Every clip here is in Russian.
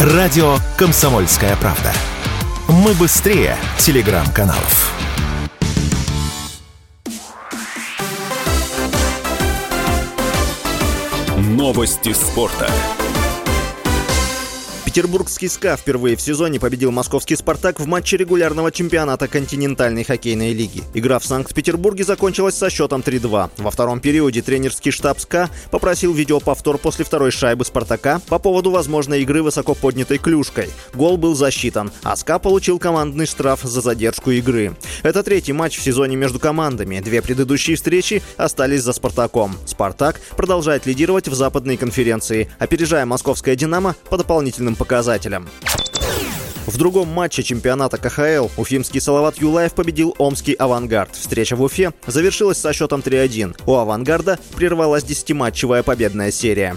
Радио «Комсомольская правда». Мы быстрее телеграм-каналов. Новости спорта. Петербургский СКА впервые в сезоне победил московский «Спартак» в матче регулярного чемпионата континентальной хоккейной лиги. Игра в Санкт-Петербурге закончилась со счетом 3-2. Во втором периоде тренерский штаб СКА попросил видеоповтор после второй шайбы «Спартака» по поводу возможной игры высоко поднятой клюшкой. Гол был засчитан, а СКА получил командный штраф за задержку игры. Это третий матч в сезоне между командами. Две предыдущие встречи остались за «Спартаком». «Спартак» продолжает лидировать в западной конференции, опережая московское «Динамо» по дополнительным показателям. В другом матче чемпионата КХЛ уфимский Салават Юлаев победил омский «Авангард». Встреча в Уфе завершилась со счетом 3-1. У «Авангарда» прервалась десятиматчевая победная серия.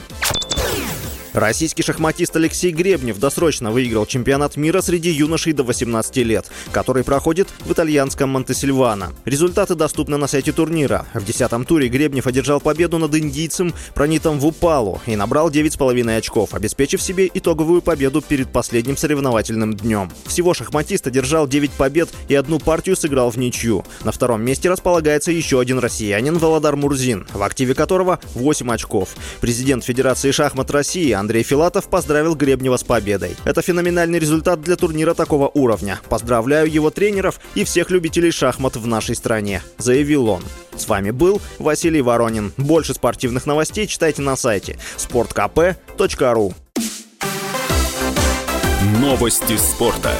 Российский шахматист Алексей Гребнев досрочно выиграл чемпионат мира среди юношей до 18 лет, который проходит в итальянском Монтесильвано. Результаты доступны на сайте турнира. В десятом туре Гребнев одержал победу над индийцем Пронитом Вупалу и набрал 9,5 очков, обеспечив себе итоговую победу перед последним соревновательным днем. Всего шахматист одержал 9 побед и одну партию сыграл в ничью. На втором месте располагается еще один россиянин Володар Мурзин, в активе которого 8 очков. Президент Федерации шахмат России Андрей Филатов поздравил Гребнева с победой. Это феноменальный результат для турнира такого уровня. Поздравляю его тренеров и всех любителей шахмат в нашей стране, заявил он. С вами был Василий Воронин. Больше спортивных новостей читайте на сайте sportkp.ru Новости спорта.